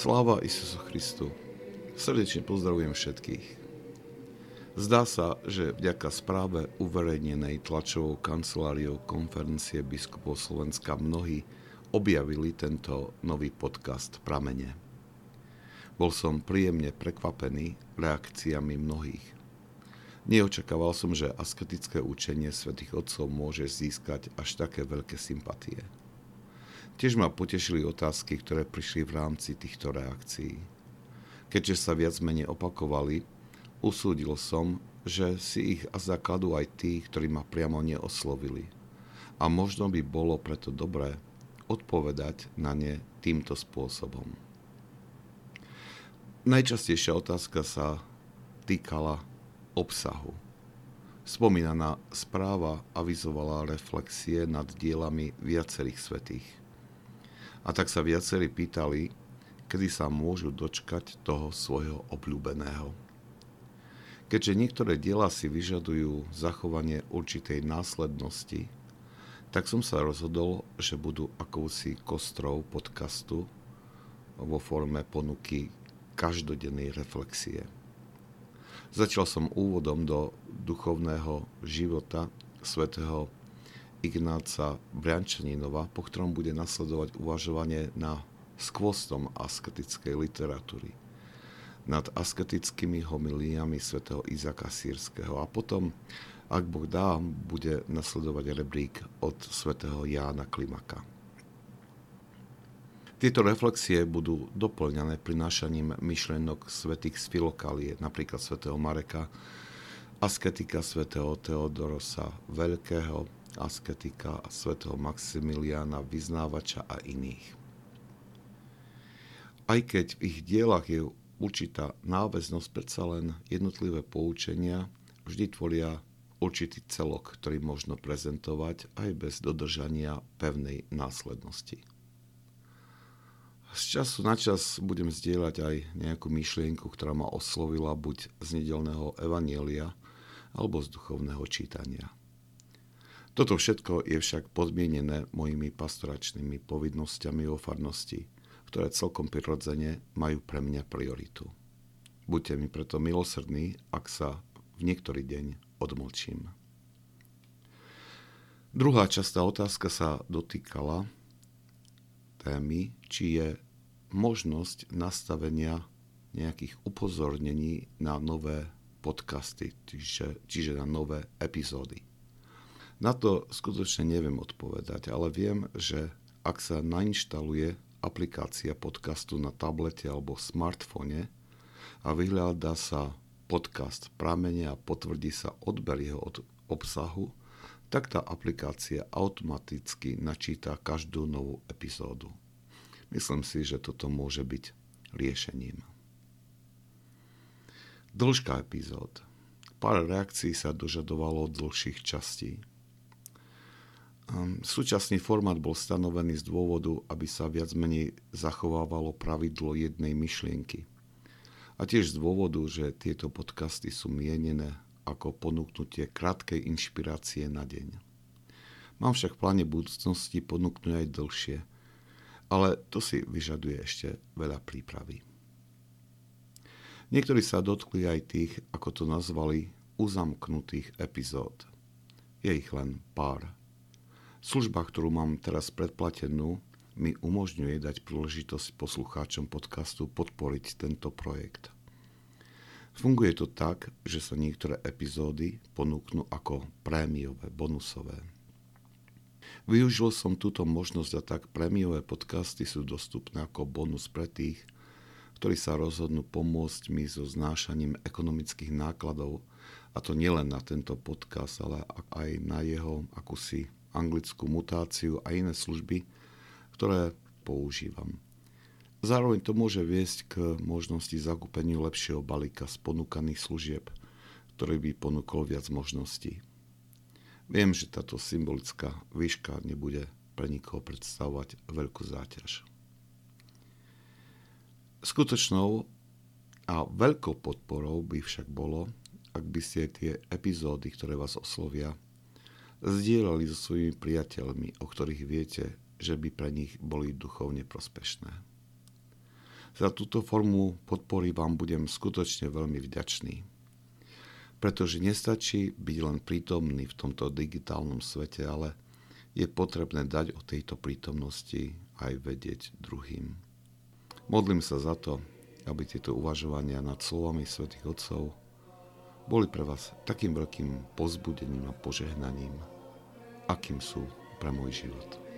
Sláva Isusu Christu. Srdečne pozdravujem všetkých. Zdá sa, že vďaka správe uverejnenej tlačovou kanceláriou konferencie biskupov Slovenska mnohí objavili tento nový podcast Pramene. Bol som príjemne prekvapený reakciami mnohých. Neočakával som, že asketické učenie svätých Otcov môže získať až také veľké sympatie. Tiež ma potešili otázky, ktoré prišli v rámci týchto reakcií. Keďže sa viac menej opakovali, usúdil som, že si ich a zakladú aj tí, ktorí ma priamo neoslovili. A možno by bolo preto dobré odpovedať na ne týmto spôsobom. Najčastejšia otázka sa týkala obsahu. Spomínaná správa avizovala reflexie nad dielami viacerých svetých. A tak sa viacerí pýtali, kedy sa môžu dočkať toho svojho obľúbeného. Keďže niektoré diela si vyžadujú zachovanie určitej následnosti, tak som sa rozhodol, že budú akousi kostrou podcastu vo forme ponuky každodennej reflexie. Začal som úvodom do duchovného života svätého Ignáca Briančaninova, po ktorom bude nasledovať uvažovanie na skvostom asketickej literatúry nad asketickými homiliami svätého Izaka Sýrského a potom, ak Boh dá, bude nasledovať rebrík od svätého Jána Klimaka. Tieto reflexie budú doplňané prinášaním myšlienok svetých z Filokalie, napríklad svätého Mareka, asketika svätého Teodorosa Veľkého, asketika svätého Maximiliána Vyznávača a iných. Aj keď v ich dielach je určitá náväznosť, predsa len jednotlivé poučenia vždy tvoria určitý celok, ktorý možno prezentovať aj bez dodržania pevnej následnosti. Z času na čas budem zdieľať aj nejakú myšlienku, ktorá ma oslovila buď z nedelného evanielia alebo z duchovného čítania. Toto všetko je však podmienené mojimi pastoračnými povinnosťami o farnosti, ktoré celkom prirodzene majú pre mňa prioritu. Buďte mi preto milosrdní, ak sa v niektorý deň odmlčím. Druhá častá otázka sa dotýkala témy, či je možnosť nastavenia nejakých upozornení na nové podcasty, čiže, čiže na nové epizódy. Na to skutočne neviem odpovedať, ale viem, že ak sa nainštaluje aplikácia podcastu na tablete alebo smartfóne a vyhľadá sa podcast pramene a potvrdí sa odber jeho od obsahu, tak tá aplikácia automaticky načíta každú novú epizódu. Myslím si, že toto môže byť riešením. Dĺžka epizód. Pár reakcií sa dožadovalo dlhších častí. Ehm, súčasný formát bol stanovený z dôvodu, aby sa viac menej zachovávalo pravidlo jednej myšlienky. A tiež z dôvodu, že tieto podcasty sú mienené ako ponúknutie krátkej inšpirácie na deň. Mám však v pláne budúcnosti ponúknuť aj dlhšie, ale to si vyžaduje ešte veľa prípravy. Niektorí sa dotkli aj tých, ako to nazvali, uzamknutých epizód. Je ich len pár Služba, ktorú mám teraz predplatenú, mi umožňuje dať príležitosť poslucháčom podcastu podporiť tento projekt. Funguje to tak, že sa niektoré epizódy ponúknú ako prémiové, bonusové. Využil som túto možnosť a tak prémiové podcasty sú dostupné ako bonus pre tých, ktorí sa rozhodnú pomôcť mi so znášaním ekonomických nákladov, a to nielen na tento podcast, ale aj na jeho akúsi anglickú mutáciu a iné služby, ktoré používam. Zároveň to môže viesť k možnosti zakúpeniu lepšieho balíka z ponúkaných služieb, ktorý by ponúkol viac možností. Viem, že táto symbolická výška nebude pre nikoho predstavovať veľkú záťaž. Skutočnou a veľkou podporou by však bolo, ak by ste tie epizódy, ktoré vás oslovia, zdieľali so svojimi priateľmi, o ktorých viete, že by pre nich boli duchovne prospešné. Za túto formu podpory vám budem skutočne veľmi vďačný. Pretože nestačí byť len prítomný v tomto digitálnom svete, ale je potrebné dať o tejto prítomnosti aj vedieť druhým. Modlím sa za to, aby tieto uvažovania nad slovami svätých Otcov boli pre vás takým veľkým pozbudením a požehnaním, akým sú pre môj život.